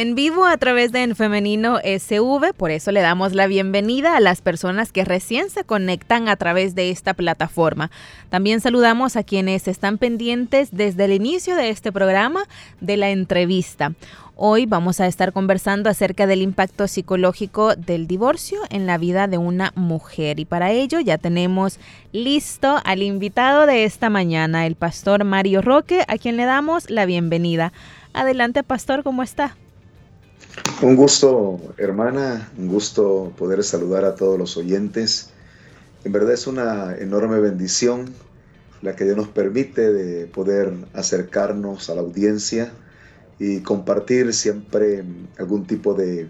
En vivo a través de En Femenino SV. Por eso le damos la bienvenida a las personas que recién se conectan a través de esta plataforma. También saludamos a quienes están pendientes desde el inicio de este programa de la entrevista. Hoy vamos a estar conversando acerca del impacto psicológico del divorcio en la vida de una mujer y para ello ya tenemos listo al invitado de esta mañana, el pastor Mario Roque, a quien le damos la bienvenida. Adelante, pastor, ¿cómo está? Un gusto, hermana, un gusto poder saludar a todos los oyentes. En verdad es una enorme bendición la que Dios nos permite de poder acercarnos a la audiencia y compartir siempre algún tipo de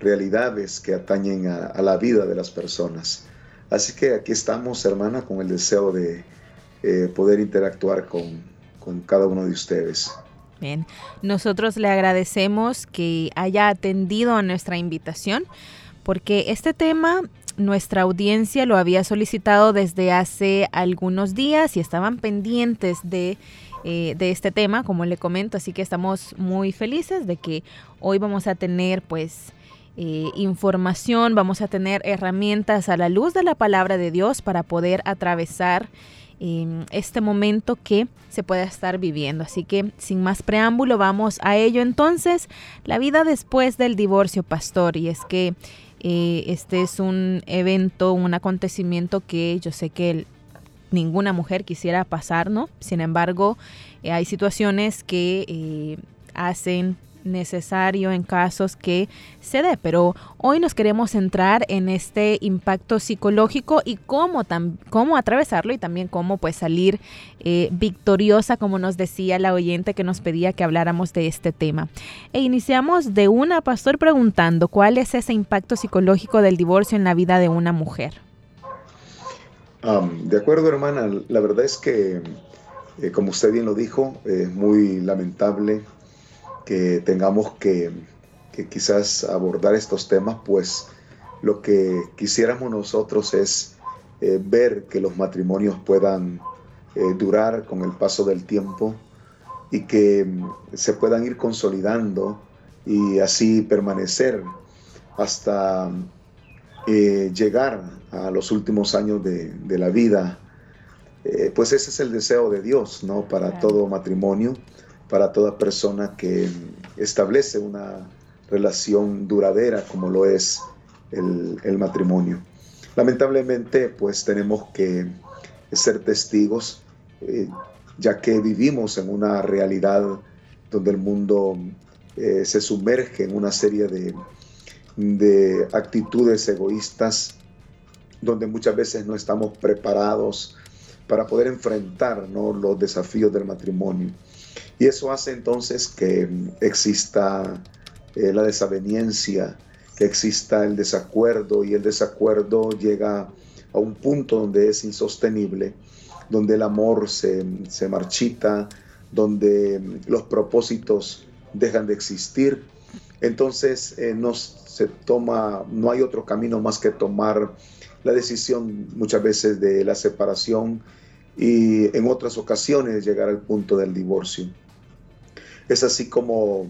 realidades que atañen a, la vida de las personas. Así que aquí estamos, hermana, con el deseo de eh, poder interactuar con, con cada uno de ustedes. Bien, nosotros le agradecemos que haya atendido a nuestra invitación porque este tema nuestra audiencia lo había solicitado desde hace algunos días y estaban pendientes de, eh, de, este tema, como le comento, así que estamos muy felices de que hoy vamos a tener pues eh, información, vamos a tener herramientas a la luz de la palabra de Dios para poder atravesar este momento que se pueda estar viviendo. Así que sin más preámbulo, vamos a ello entonces. La vida después del divorcio, pastor, y es que eh, este es un evento, un acontecimiento que yo sé que ninguna mujer quisiera pasar, ¿no? Sin embargo, eh, hay situaciones que eh, hacen necesario en casos que se dé, pero hoy nos queremos centrar en este impacto psicológico y cómo, cómo atravesarlo y también cómo pues salir eh, victoriosa, como nos decía la oyente que nos pedía que habláramos de este tema. E iniciamos de una, pastor, preguntando cuál es ese impacto psicológico del divorcio en la vida de una mujer. de acuerdo, hermana, la verdad es que, eh, como usted bien lo dijo, es muy lamentable que tengamos que, quizás abordar estos temas, pues lo que quisiéramos nosotros es eh, ver que los matrimonios puedan eh, durar con el paso del tiempo y que mm, se puedan ir consolidando y así permanecer hasta eh, llegar a los últimos años de, la vida. pues ese es el deseo de Dios, ¿no? Para todo matrimonio para toda persona que establece una relación duradera como lo es el, matrimonio. Lamentablemente, pues tenemos que ser testigos, eh, ya que vivimos en una realidad donde el mundo eh, se sumerge en una serie de, de actitudes egoístas, donde muchas veces no estamos preparados para poder enfrentar los desafíos del matrimonio. Y eso hace entonces que exista eh, la desaveniencia, que exista el desacuerdo y el desacuerdo llega a un punto donde es insostenible, donde el amor se, marchita, donde los propósitos dejan de existir. Entonces eh, no se toma, no hay otro camino más que tomar la decisión muchas veces de la separación y en otras ocasiones llegar al punto del divorcio. Es así como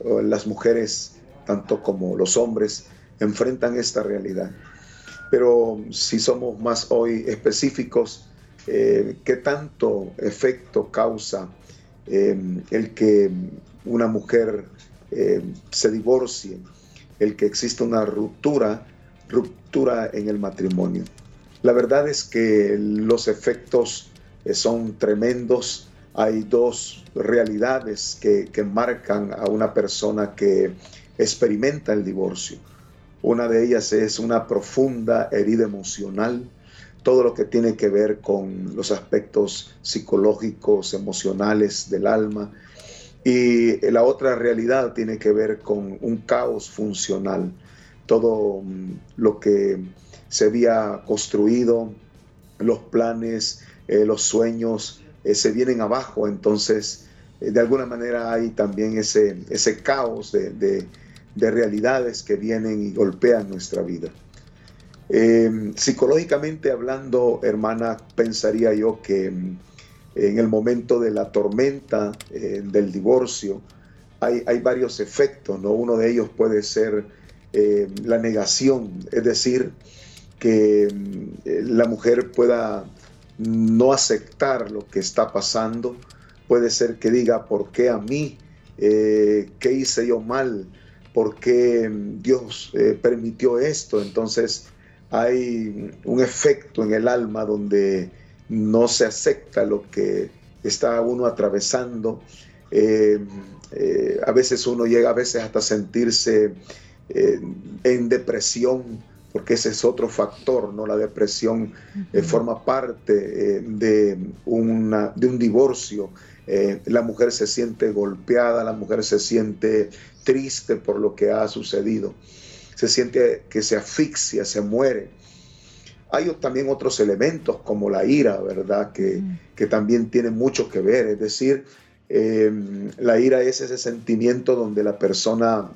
eh, las mujeres, tanto como los hombres, enfrentan esta realidad. Pero si somos más hoy específicos, eh, ¿qué tanto efecto causa eh, el que una mujer se divorcie, el que exista una ruptura, ruptura en el matrimonio? La verdad es que los efectos son tremendos, hay dos realidades que, marcan a una persona que experimenta el divorcio. Una de ellas es una profunda herida emocional, todo lo que tiene que ver con los aspectos psicológicos, emocionales del alma. Y la otra realidad tiene que ver con un caos funcional. Todo mm, lo que se había construido, los planes, eh, los sueños, eh, se vienen abajo, entonces de alguna manera hay también ese, ese caos de, realidades que vienen y golpean nuestra vida. psicológicamente hablando, hermana, pensaría yo que en el momento de la tormenta, del divorcio, hay, hay, varios efectos, ¿no? Uno de ellos puede ser la negación, es decir, que la mujer pueda no aceptar lo que está pasando. Puede ser que diga, ¿por qué a mí? Eh, ¿Qué hice yo mal? ¿Por qué Dios eh, permitió esto? Entonces hay un efecto en el alma donde no se acepta lo que está uno atravesando. Eh, a veces uno llega a veces hasta sentirse en depresión porque ese es otro factor, ¿no? La depresión eh, forma parte eh, de, una, de un divorcio. Eh, la mujer se siente golpeada, la mujer se siente triste por lo que ha sucedido, se siente que se asfixia, se muere. Hay también otros elementos como la ira, ¿verdad? Que, que también tiene mucho que ver. Es decir, la ira es ese sentimiento donde la persona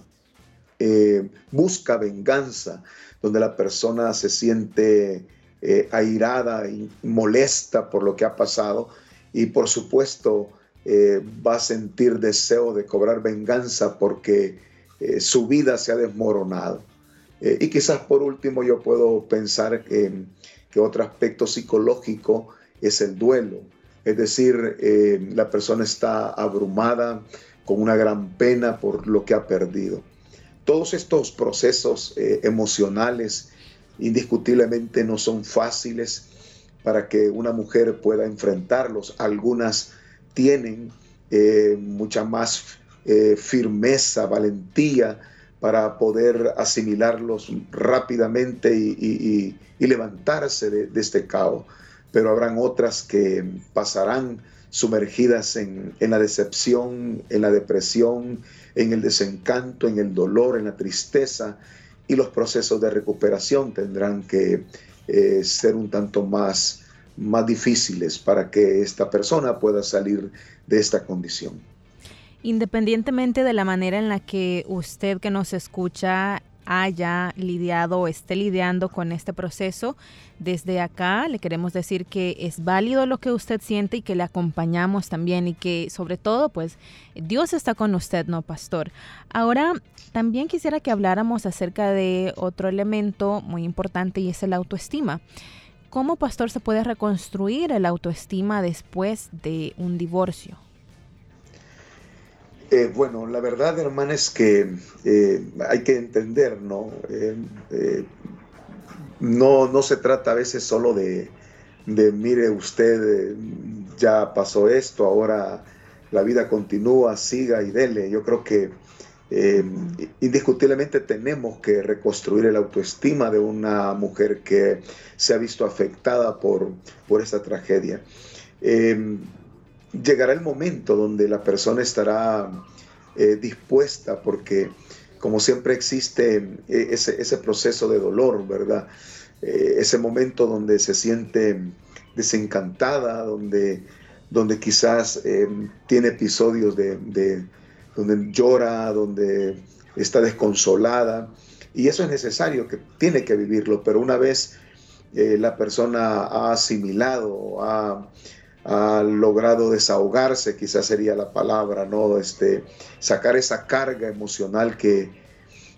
busca venganza, donde la persona se siente eh, airada y molesta por lo que ha pasado y por supuesto eh, va a sentir deseo de cobrar venganza porque eh, su vida se ha desmoronado. y quizás por último yo puedo pensar que, que otro aspecto psicológico es el duelo. Es decir, la persona está abrumada con una gran pena por lo que ha perdido. Todos estos procesos eh, emocionales indiscutiblemente no son fáciles para que una mujer pueda enfrentarlos. Algunas tienen eh, mucha más eh, firmeza, valentía para poder asimilarlos rápidamente y, levantarse de, de, este caos. Pero habrán otras que pasarán sumergidas en, la decepción, en la depresión, en el desencanto, en el dolor, en la tristeza, y los procesos de recuperación tendrán que eh, ser un tanto más, más difíciles para que esta persona pueda salir de esta condición. Independientemente de la manera en la que usted que nos escucha haya lidiado o esté lidiando con este proceso, desde acá le queremos decir que es válido lo que usted siente y que le acompañamos también y que sobre todo pues Dios está con usted, ¿no, pastor? Ahora también quisiera que habláramos acerca de otro elemento muy importante y es el autoestima. ¿Cómo, pastor, se puede reconstruir el autoestima después de un divorcio? Eh, bueno, la verdad, hermana, es que eh, hay que entender, ¿no? Eh, no, no se trata a veces solo de, mire usted, ya pasó esto, ahora la vida continúa, siga y dele. Yo creo que indiscutiblemente tenemos que reconstruir el autoestima de una mujer que se ha visto afectada por, por esta tragedia llegará el momento donde la persona estará eh, dispuesta porque como siempre existe eh, ese, proceso de dolor, ¿verdad? Eh, ese momento donde se siente desencantada, donde, donde quizás tiene episodios de, donde llora, donde está desconsolada. Y eso es necesario, que tiene que vivirlo, pero una vez la persona ha asimilado, ha ha logrado desahogarse, quizás sería la palabra, ¿no? Este, sacar esa carga emocional que,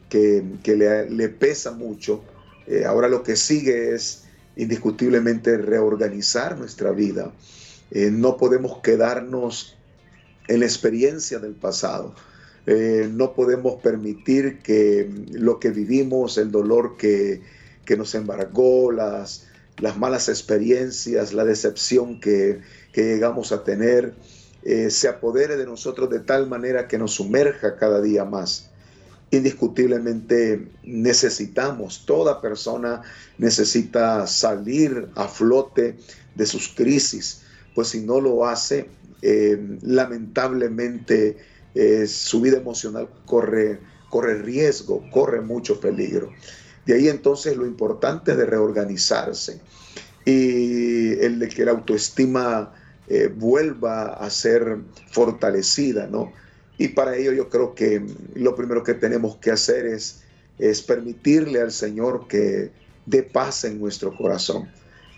que, le, pesa mucho. Eh, ahora lo que sigue es indiscutiblemente reorganizar nuestra vida. Eh, no podemos quedarnos en la experiencia del pasado. Eh, no podemos permitir que lo que vivimos, el dolor que, que nos embargó, las, las malas experiencias, la decepción que, llegamos a tener, eh, se apodere de nosotros de tal manera que nos sumerja cada día más. Indiscutiblemente necesitamos, toda persona necesita salir a flote de sus crisis, pues si no lo hace, eh, lamentablemente eh, su vida emocional corre, corre riesgo, corre mucho peligro. De ahí entonces lo importante de reorganizarse y el de que la autoestima eh, vuelva a ser fortalecida, ¿no? Y para ello yo creo que lo primero que tenemos que hacer es, es permitirle al Señor que dé paz en nuestro corazón.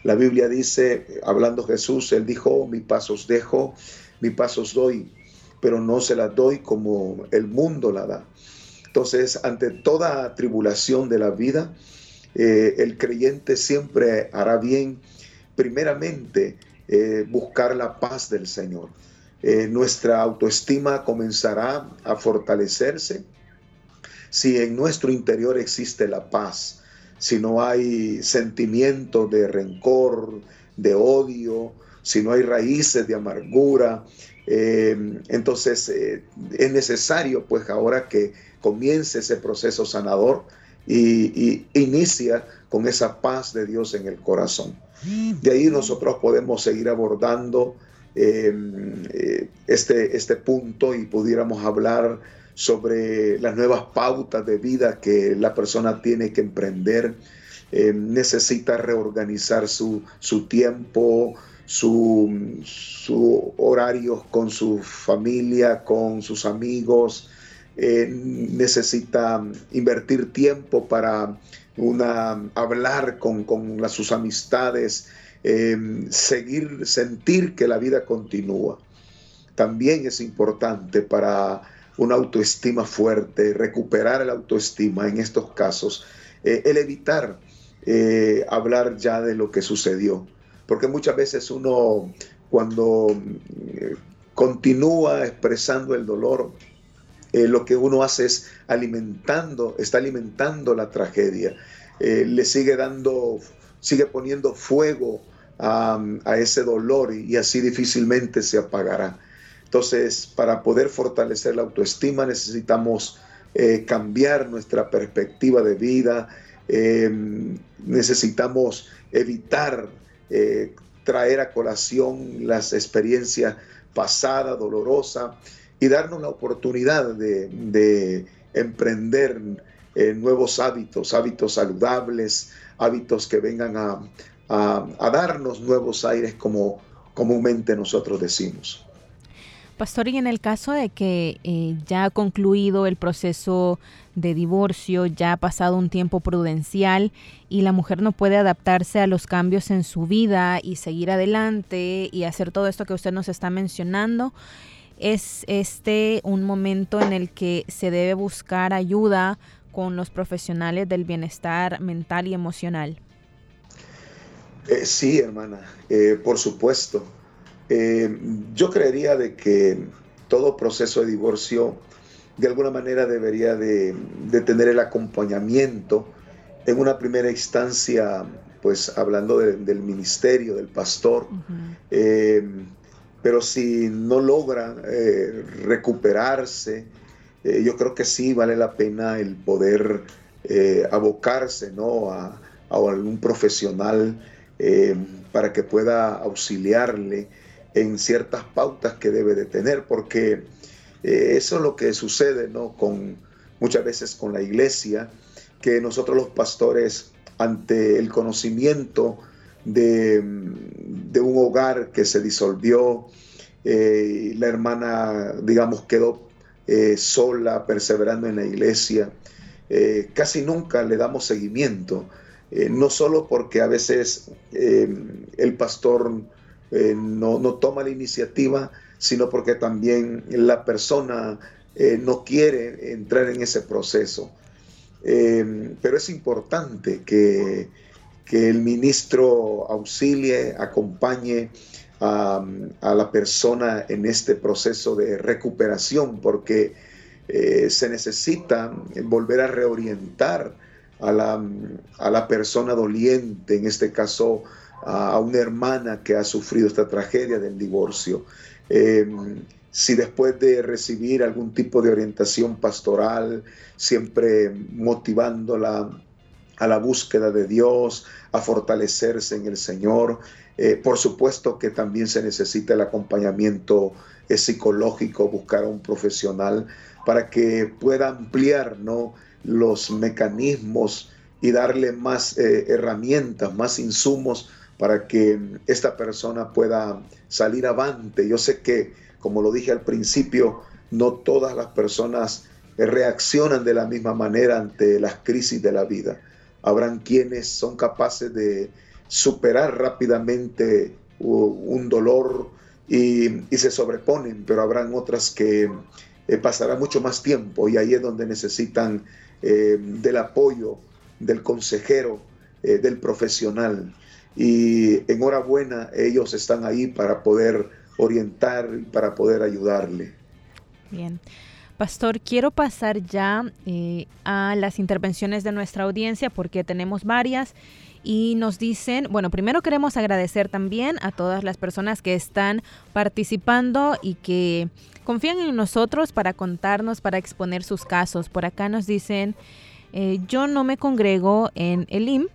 La Biblia dice, hablando Jesús, Él dijo, mi paz os dejo, mi paz os doy, pero no se la doy como el mundo la da. Entonces, ante toda tribulación de la vida, eh, el creyente siempre hará bien, primeramente, eh, buscar la paz del Señor. Eh, nuestra autoestima comenzará a fortalecerse si en nuestro interior existe la paz, si no hay sentimiento de rencor, de odio, si no hay raíces de amargura, entonces es necesario pues ahora que comience ese proceso sanador y, inicia con esa paz de Dios en el corazón. De ahí nosotros podemos seguir abordando em, eh, este, este punto y pudiéramos hablar sobre las nuevas pautas de vida que la persona tiene que emprender. Em, necesita reorganizar su, su tiempo, su, su horario con su familia, con sus amigos, eh, necesita invertir tiempo para hablar con, sus amistades, eh, seguir, sentir que la vida continúa. También es importante para una autoestima fuerte, recuperar la autoestima en estos casos, eh, el evitar hablar ya de lo que sucedió. Porque muchas veces uno cuando continúa expresando el dolor, eh, lo que uno hace es alimentando, está alimentando la tragedia, eh, le sigue dando, sigue poniendo fuego a, ese dolor y, así difícilmente se apagará. Entonces, para poder fortalecer la autoestima necesitamos eh, cambiar nuestra perspectiva de vida, necesitamos evitar traer a colación las experiencias pasadas, dolorosas, y darnos la oportunidad de, emprender eh, nuevos hábitos, hábitos saludables, hábitos que vengan a, darnos nuevos aires como comúnmente nosotros decimos. Pastor, y en el caso de que eh, ya ha concluido el proceso de divorcio, ya ha pasado un tiempo prudencial y la mujer no puede adaptarse a los cambios en su vida y seguir adelante y hacer todo esto que usted nos está mencionando, es este un momento en el que se debe buscar ayuda con los profesionales del bienestar mental y emocional. Eh, sí, hermana, eh, por supuesto. Eh, yo creería de que todo proceso de divorcio de alguna manera debería de, tener el acompañamiento en una primera instancia, pues hablando del ministerio, del pastor, pero si no logran eh, recuperarse, eh, yo creo que sí vale la pena el poder eh, abocarse ¿no? a, algún profesional para que pueda auxiliarle en ciertas pautas que debe de tener, porque eso es lo que sucede ¿no? con, muchas veces con la iglesia, que nosotros los pastores, ante el conocimiento, de, un hogar que se disolvió, eh, la hermana, digamos, quedó eh, sola, perseverando en la iglesia. Eh, casi nunca le damos seguimiento, no solo porque a veces el pastor no, no, toma la iniciativa, sino porque también la persona no quiere entrar en ese proceso. pero es importante que que el ministro auxilie, acompañe a, la persona en este proceso de recuperación, porque eh, se necesita volver a reorientar a la, persona doliente, en este caso a, una hermana que ha sufrido esta tragedia del divorcio. Em, si después de recibir algún tipo de orientación pastoral, siempre motivándola a la búsqueda de Dios, a fortalecerse en el Señor. Eh, por supuesto que también se necesita el acompañamiento eh, psicológico, buscar a un profesional para que pueda ampliar ¿no? los mecanismos y darle más eh, herramientas, más insumos para que esta persona pueda salir avante. Yo sé que, como lo dije al principio, no todas las personas reaccionan de la misma manera ante las crisis de la vida. Habrán quienes son capaces de superar rápidamente un dolor y, se sobreponen, pero habrán otras que eh, pasará mucho más tiempo y ahí es donde necesitan eh, del apoyo del consejero, eh, del profesional. Y enhorabuena, ellos están ahí para poder orientar y para poder ayudarle. Bien. Pastor, quiero pasar ya eh, a las intervenciones de nuestra audiencia porque tenemos varias y nos dicen, bueno, primero queremos agradecer también a todas las personas que están participando y que confían en nosotros para contarnos, para exponer sus casos. Por acá nos dicen, eh, yo no me congrego en el IM,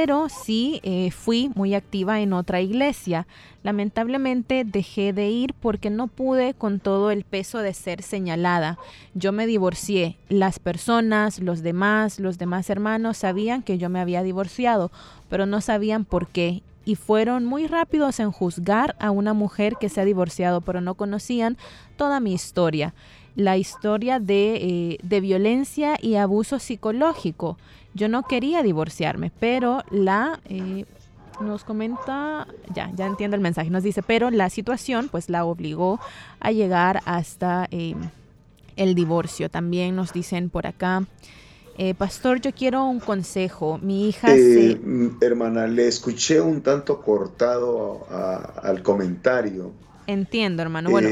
pero sí eh, fui muy activa en otra iglesia. Lamentablemente dejé de ir porque no pude con todo el peso de ser señalada. Yo me divorcié. Las personas, los demás, los demás hermanos sabían que yo me había divorciado, pero no sabían por qué y fueron muy rápidos en juzgar a una mujer que se ha divorciado, pero no conocían toda mi historia, la historia de, eh, de violencia y abuso psicológico. Yo no quería divorciarme, pero la... Eh, nos comenta, ya, ya entiendo el mensaje, nos dice, pero la situación pues la obligó a llegar hasta eh, el divorcio. También nos dicen por acá, eh, pastor, yo quiero un consejo. Mi hija se... Mm, hermana, le escuché un tanto cortado al comentario. Entiendo, hermano. Bueno,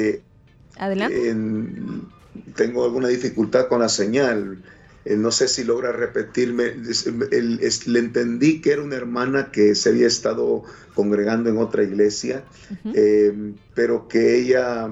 adelante. tengo alguna dificultad con la señal. Eh, no sé si logra repetirme, le entendí que era una hermana que se había estado congregando en otra iglesia, eh, pero que ella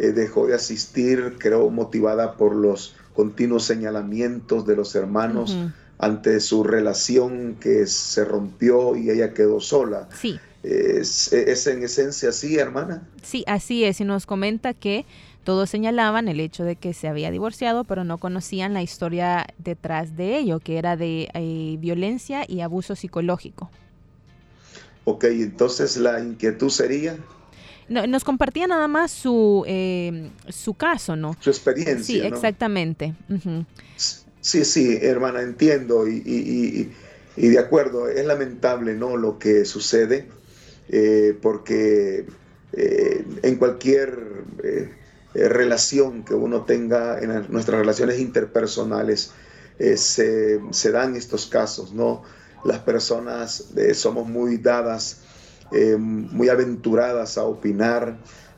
eh, dejó de asistir, creo, motivada por los continuos señalamientos de los hermanos ante su relación que se rompió y ella quedó sola. Sí. ¿Es, es en esencia así, hermana? Sí, así es. Y nos comenta que todos señalaban el hecho de que se había divorciado, pero no conocían la historia detrás de ello, que era de eh, violencia y abuso psicológico. Ok, entonces la inquietud sería... nos compartía nada más su, eh, su caso, ¿no? Su experiencia. Sí, exactamente. Sí, sí, hermana, entiendo y, de acuerdo, es lamentable, ¿no? Lo que sucede, eh, porque en cualquier eh, relación que uno tenga en nuestras relaciones interpersonales, eh, se, dan estos casos, ¿no? Las personas eh, somos muy dadas, muy aventuradas a opinar,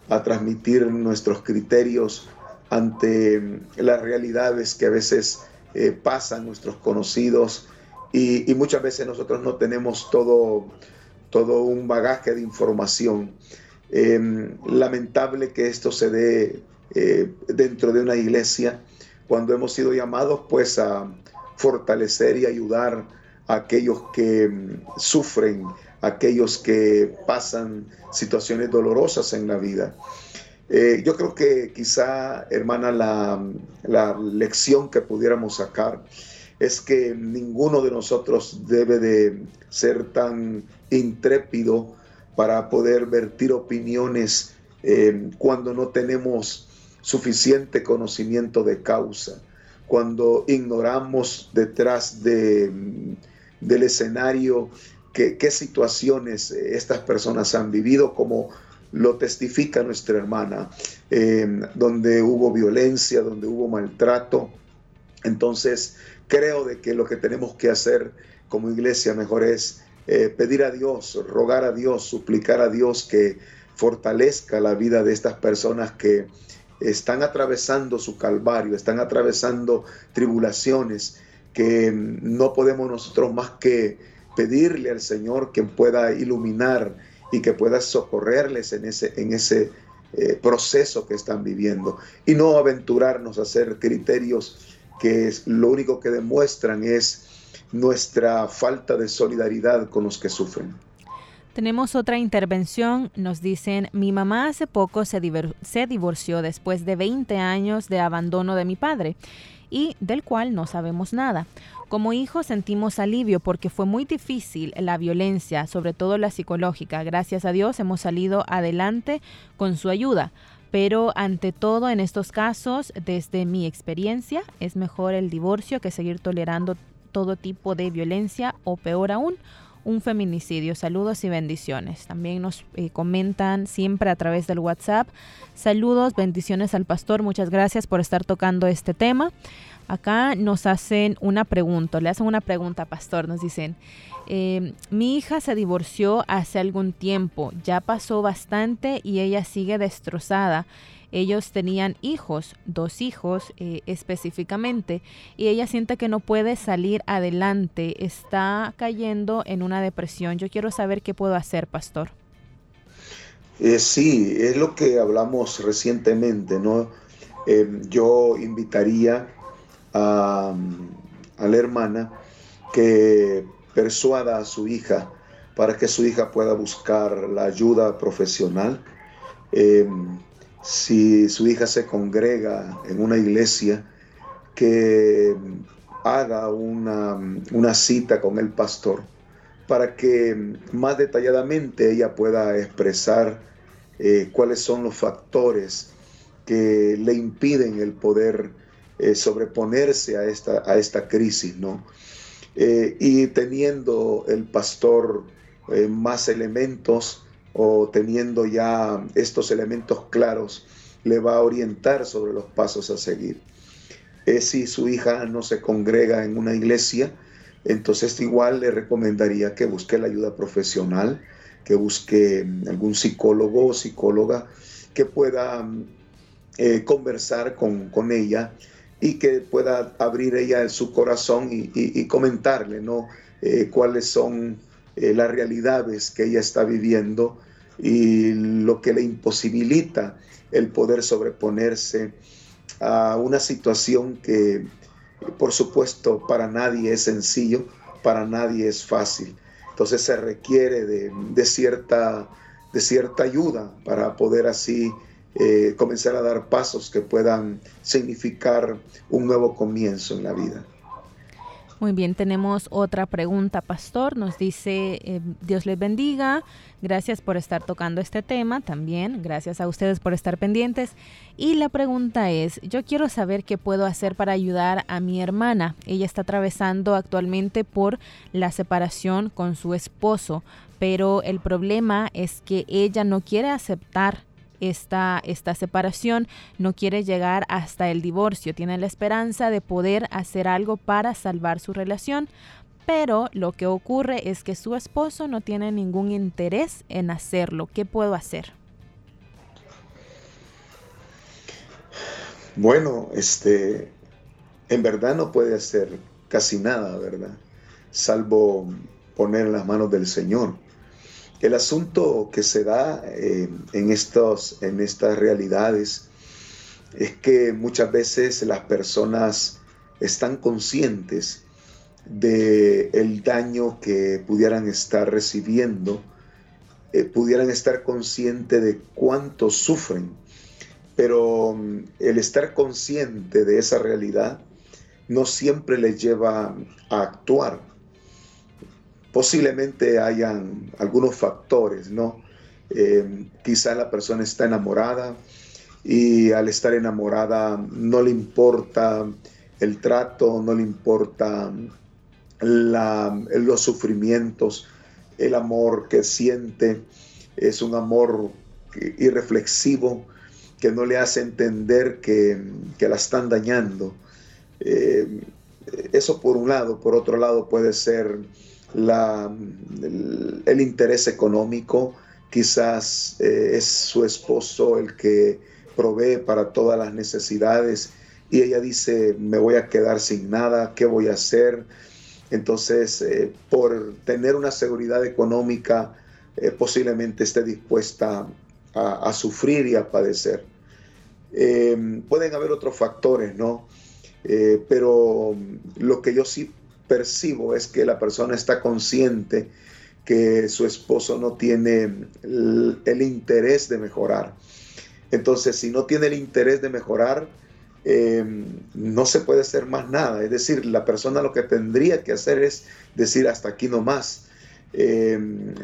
a transmitir nuestros criterios ante las realidades que a veces pasan nuestros conocidos y, muchas veces nosotros no tenemos todo, todo un bagaje de información. Lamentable que esto se dé eh, dentro de una iglesia, cuando hemos sido llamados pues a fortalecer y ayudar a aquellos que mm, sufren, aquellos que pasan situaciones dolorosas en la vida. Eh, yo creo que quizá, hermana, la, la, lección que pudiéramos sacar es que ninguno de nosotros debe de ser tan intrépido para poder vertir opiniones eh, cuando no tenemos suficiente conocimiento de causa, cuando ignoramos detrás de, del escenario qué situaciones estas personas han vivido, como lo testifica nuestra hermana, em, donde hubo violencia, donde hubo maltrato. Entonces, creo de que lo que tenemos que hacer como iglesia mejor es eh, pedir a Dios, rogar a Dios, suplicar a Dios que fortalezca la vida de estas personas que están atravesando su calvario, están atravesando tribulaciones que no podemos nosotros más que pedirle al Señor que pueda iluminar y que pueda socorrerles en ese, en ese eh, proceso que están viviendo. Y no aventurarnos a hacer criterios que lo único que demuestran es nuestra falta de solidaridad con los que sufren. Tenemos otra intervención. Nos dicen, mi mamá hace poco se, divorció después de 20 años de abandono de mi padre y del cual no sabemos nada. Como hijos sentimos alivio porque fue muy difícil la violencia, sobre todo la psicológica. Gracias a Dios hemos salido adelante con su ayuda. Pero ante todo en estos casos, desde mi experiencia, es mejor el divorcio que seguir tolerando todo tipo de violencia o peor aún, un feminicidio. Saludos y bendiciones. También nos eh, comentan siempre a través del WhatsApp. Saludos, bendiciones al pastor. Muchas gracias por estar tocando este tema. Acá nos hacen una pregunta, le hacen una pregunta, pastor. Nos dicen, eh, mi hija se divorció hace algún tiempo, ya pasó bastante y ella sigue destrozada. Ellos tenían hijos, dos hijos eh, específicamente, y ella siente que no puede salir adelante, está cayendo en una depresión. Yo quiero saber qué puedo hacer, pastor. Eh, sí, es lo que hablamos recientemente, ¿no? Eh, yo invitaría a, la hermana que persuada a su hija para que su hija pueda buscar la ayuda profesional si su hija se congrega en una iglesia, que haga una, cita con el pastor para que más detalladamente ella pueda expresar eh, cuáles son los factores que le impiden el poder eh, sobreponerse a esta, a esta crisis, ¿no? Eh, y teniendo el pastor más elementos, o teniendo ya estos elementos claros, le va a orientar sobre los pasos a seguir. si su hija no se congrega en una iglesia, entonces igual le recomendaría que busque la ayuda profesional, que busque algún psicólogo o psicóloga que pueda eh, conversar con, ella y que pueda abrir ella su corazón y, comentarle ¿no? Eh, cuáles son eh, las realidades que ella está viviendo y lo que le imposibilita el poder sobreponerse a una situación que por supuesto para nadie es sencillo, para nadie es fácil. Entonces se requiere de, cierta, de cierta ayuda para poder así eh, comenzar a dar pasos que puedan significar un nuevo comienzo en la vida. Muy bien, tenemos otra pregunta, pastor. Nos dice, eh, Dios les bendiga. Gracias por estar tocando este tema también. Gracias a ustedes por estar pendientes. Y la pregunta es, yo quiero saber qué puedo hacer para ayudar a mi hermana. Ella está atravesando actualmente por la separación con su esposo, pero el problema es que ella no quiere aceptar esta, esta separación, no quiere llegar hasta el divorcio, tiene la esperanza de poder hacer algo para salvar su relación, pero lo que ocurre es que su esposo no tiene ningún interés en hacerlo. ¿Qué puedo hacer? Bueno, este, en verdad no puede hacer casi nada, ¿verdad? Salvo poner en las manos del Señor. El asunto que se da eh, en, estos, en estas realidades es que muchas veces las personas están conscientes del el daño que pudieran estar recibiendo, eh, pudieran estar conscientes de cuánto sufren, pero mm, el estar consciente de esa realidad no siempre les lleva a actuar posiblemente hayan algunos factores, ¿no? Eh, quizá la persona está enamorada y al estar enamorada no le importa el trato, no le importa los sufrimientos, el amor que siente, es un amor irreflexivo que no le hace entender que, la están dañando. Eh, eso por un lado, por otro lado puede ser el, interés económico, quizás eh, es su esposo el que provee para todas las necesidades y ella dice, me voy a quedar sin nada, ¿qué voy a hacer? Entonces, eh, por tener una seguridad económica, eh, posiblemente esté dispuesta a, a, sufrir y a padecer. pueden haber otros factores, ¿no? pero lo que yo sí percibo es que la persona está consciente que su esposo no tiene el, interés de mejorar. Entonces, si no tiene el interés de mejorar, eh, no se puede hacer más nada. Es decir, la persona lo que tendría que hacer es decir hasta aquí no más. Eh,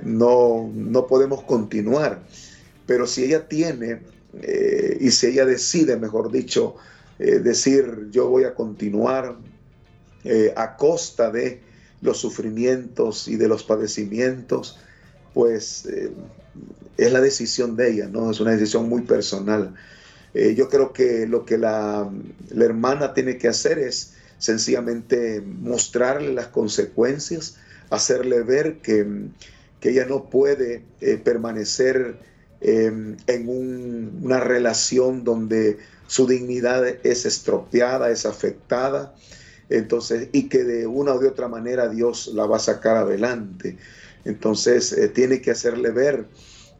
no, no podemos continuar. Pero si ella tiene eh, y si ella decide, mejor dicho, decir yo voy a continuar a costa de los sufrimientos y de los padecimientos, pues es la decisión de ella, ¿no? Es una decisión muy personal. Eh, yo creo que lo que la, hermana tiene que hacer es sencillamente mostrarle las consecuencias, hacerle ver que, ella no puede eh, permanecer em, en una relación donde su dignidad es estropeada, es afectada, entonces, y que de una o de otra manera Dios la va a sacar adelante. Entonces, eh, tiene que hacerle ver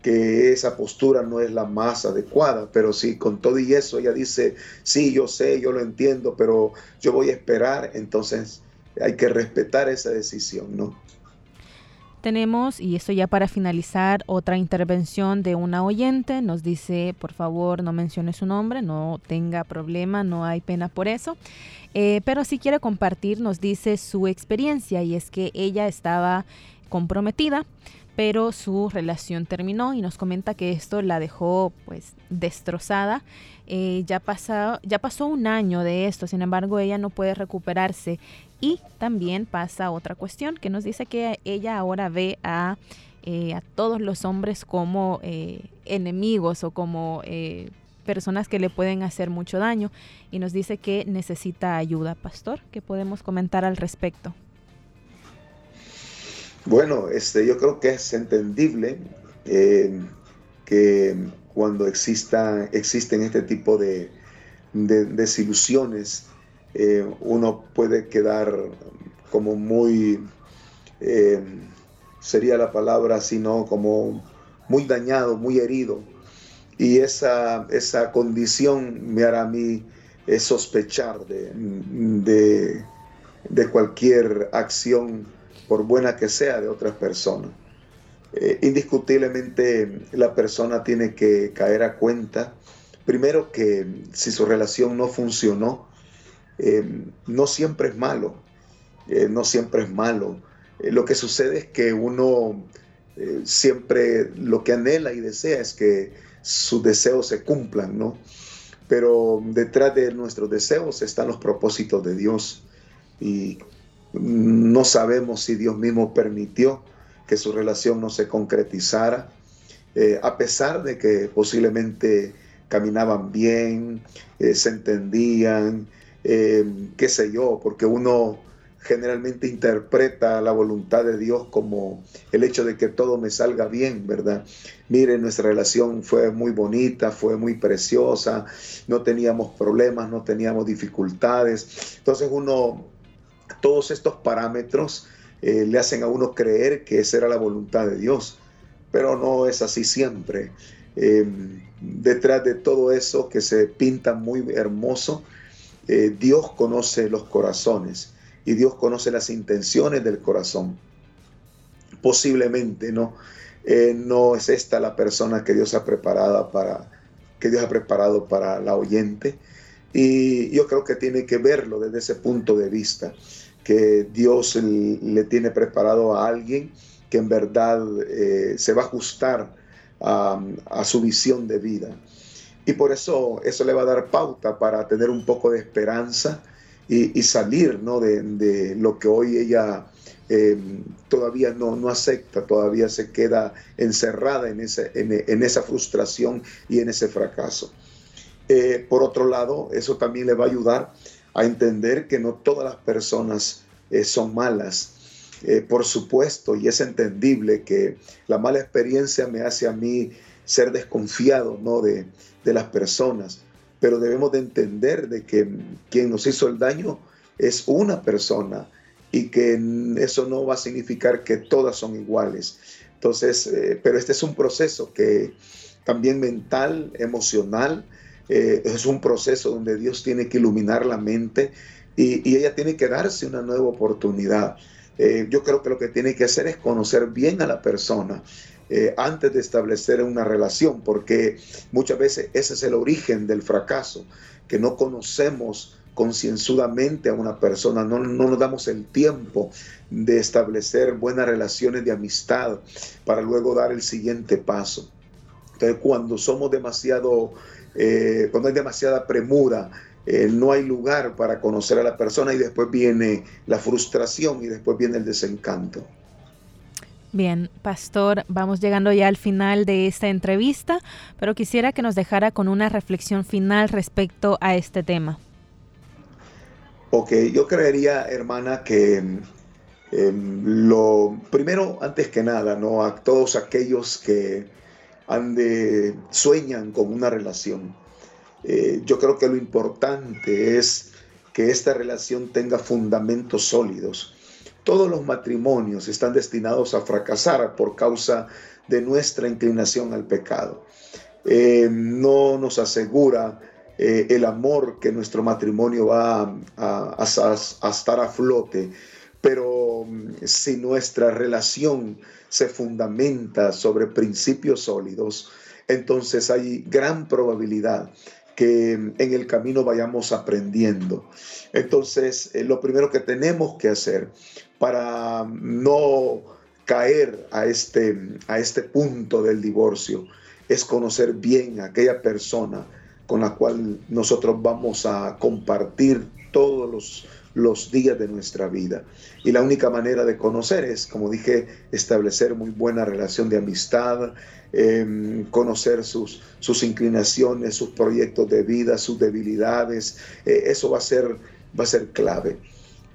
que esa postura no es la más adecuada, pero sí, con todo y eso ella dice, sí, yo sé, yo lo entiendo, pero yo voy a esperar, entonces hay que respetar esa decisión, ¿no? Tenemos, y esto ya para finalizar, otra intervención de una oyente. Nos dice, por favor, no mencione su nombre, no tenga problema, no hay pena por eso. Eh, pero si quiere compartir, nos dice su experiencia y es que ella estaba comprometida pero su relación terminó y nos comenta que esto la dejó pues destrozada. Eh, ya, pasó, ya pasó un año de esto, sin embargo ella no puede recuperarse y también pasa otra cuestión que nos dice que ella ahora ve a, eh, a todos los hombres como eh, enemigos o como personas que le pueden hacer mucho daño y nos dice que necesita ayuda. Pastor, ¿qué podemos comentar al respecto? Bueno, este, yo creo que es entendible eh, que cuando exista, existen este tipo de, desilusiones, eh, uno puede quedar como muy, eh, sería la palabra sino como muy dañado, muy herido. Y esa, esa condición me hará a mí sospechar de, de, de cualquier acción por buena que sea, de otras personas. Eh, indiscutiblemente la persona tiene que caer a cuenta, primero que si su relación no funcionó, eh, no siempre es malo, eh, no siempre es malo. lo que sucede es que uno siempre lo que anhela y desea es que sus deseos se cumplan, ¿no? Pero detrás de nuestros deseos están los propósitos de Dios. Y no sabemos si Dios mismo permitió que su relación no se concretizara, eh, a pesar de que posiblemente caminaban bien, eh, se entendían, eh, qué sé yo, porque uno generalmente interpreta la voluntad de Dios como el hecho de que todo me salga bien, ¿verdad? Mire, nuestra relación fue muy bonita, fue muy preciosa, no teníamos problemas, no teníamos dificultades. Entonces uno todos estos parámetros eh, le hacen a uno creer que esa era la voluntad de Dios, pero no es así siempre. Em, detrás de todo eso que se pinta muy hermoso, eh, Dios conoce los corazones y Dios conoce las intenciones del corazón. Posiblemente no, eh, no es esta la persona que Dios ha preparado para que Dios ha preparado para la oyente. Y yo creo que tiene que verlo desde ese punto de vista que Dios le tiene preparado a alguien que en verdad eh, se va a ajustar a, su visión de vida. Y por eso eso le va a dar pauta para tener un poco de esperanza y, salir ¿no? de, lo que hoy ella eh, todavía no, no, acepta, todavía se queda encerrada en, ese, en, esa frustración y en ese fracaso. Eh, por otro lado, eso también le va a ayudar a entender que no todas las personas eh, son malas. Eh, por supuesto, y es entendible que la mala experiencia me hace a mí ser desconfiado ¿no? de, las personas, pero debemos de entender de que quien nos hizo el daño es una persona y que eso no va a significar que todas son iguales. Entonces, eh, pero este es un proceso que también mental, emocional, eh, es un proceso donde Dios tiene que iluminar la mente y, ella tiene que darse una nueva oportunidad. Eh, yo creo que lo que tiene que hacer es conocer bien a la persona. Eh, antes de establecer una relación, porque muchas veces ese es el origen del fracaso, que no conocemos concienzudamente a una persona, no, no, nos damos el tiempo de establecer buenas relaciones de amistad para luego dar el siguiente paso. Entonces, cuando somos demasiado, eh, cuando hay demasiada premura, eh, no hay lugar para conocer a la persona y después viene la frustración y después viene el desencanto. Bien, pastor, vamos llegando ya al final de esta entrevista, pero quisiera que nos dejara con una reflexión final respecto a este tema. Ok, yo creería, hermana, que em, lo primero, antes que nada, ¿no? A todos aquellos que han de, sueñan con una relación, eh, yo creo que lo importante es que esta relación tenga fundamentos sólidos. Todos los matrimonios están destinados a fracasar por causa de nuestra inclinación al pecado. Eh, no nos asegura eh, el amor que nuestro matrimonio va a, a estar a flote, pero mm, si nuestra relación se fundamenta sobre principios sólidos, entonces hay gran probabilidad que en el camino vayamos aprendiendo. Entonces, eh, lo primero que tenemos que hacer para no caer a este, a este punto del divorcio es conocer bien a aquella persona con la cual nosotros vamos a compartir todos los, los días de nuestra vida. Y la única manera de conocer es, como dije, establecer muy buena relación de amistad, em, conocer sus, sus inclinaciones, sus proyectos de vida, sus debilidades. Eh, eso va a, ser, va a ser clave.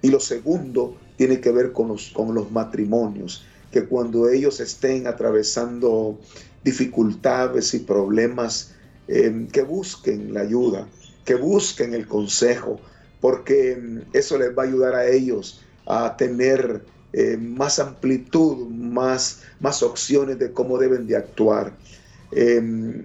Y lo segundo tiene que ver con los, con los matrimonios, que cuando ellos estén atravesando dificultades y problemas, em, que busquen la ayuda, que busquen el consejo, porque mm, eso les va a ayudar a ellos a tener eh, más amplitud, más, más opciones de cómo deben de actuar. Em,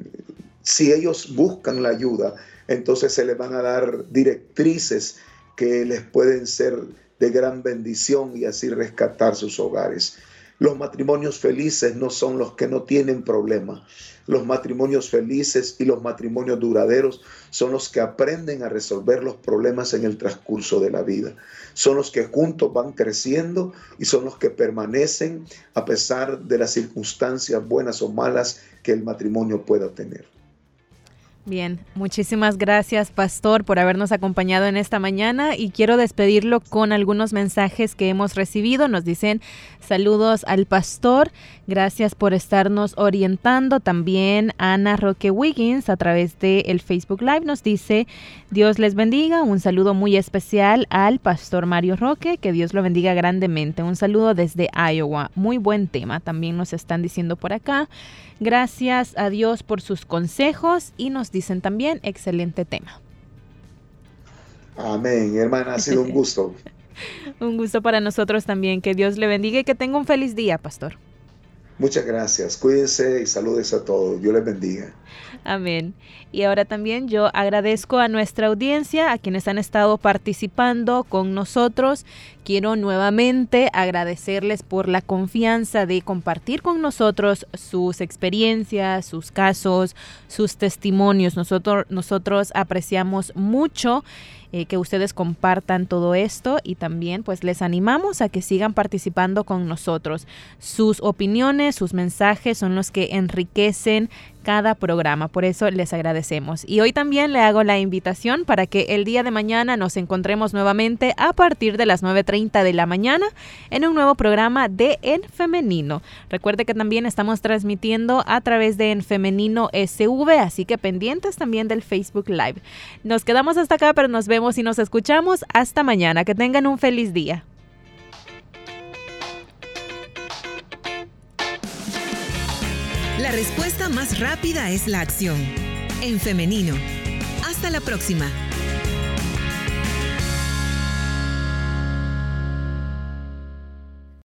si ellos buscan la ayuda, entonces se les van a dar directrices que les pueden ser de gran bendición y así rescatar sus hogares. Los matrimonios felices no son los que no tienen problemas. Los matrimonios felices y los matrimonios duraderos son los que aprenden a resolver los problemas en el transcurso de la vida. Son los que juntos van creciendo y son los que permanecen a pesar de las circunstancias buenas o malas que el matrimonio pueda tener. Bien, muchísimas gracias Pastor por habernos acompañado en esta mañana y quiero despedirlo con algunos mensajes que hemos recibido. Nos dicen saludos al Pastor, gracias por estarnos orientando. También Ana Roque Wiggins a través de el Facebook Live nos dice Dios les bendiga, un saludo muy especial al Pastor Mario Roque, que Dios lo bendiga grandemente. Un saludo desde Iowa, muy buen tema, también nos están diciendo por acá. Gracias a Dios por sus consejos y nos dicen también, excelente tema. Amén, hermana, ha sido un gusto. un gusto para nosotros también. Que Dios le bendiga y que tenga un feliz día, pastor. Muchas gracias. Cuídense y saludes a todos. Dios les bendiga. Amén. Y ahora también yo agradezco a nuestra audiencia, a quienes han estado participando con nosotros. Quiero nuevamente agradecerles por la confianza de compartir con nosotros sus experiencias, sus casos, sus testimonios. Nosotros, nosotros apreciamos mucho eh, que ustedes compartan todo esto y también pues les animamos a que sigan participando con nosotros. Sus opiniones, sus mensajes son los que enriquecen cada programa. Por eso les agradecemos. Y hoy también le hago la invitación para que el día de mañana nos encontremos nuevamente a partir de las 9.30 de la mañana en un nuevo programa de En Femenino. Recuerde que también estamos transmitiendo a través de En Femenino SV, así que pendientes también del Facebook Live. Nos quedamos hasta acá, pero nos vemos y nos escuchamos hasta mañana. Que tengan un feliz día. La respuesta más rápida es la acción. En femenino. Hasta la próxima.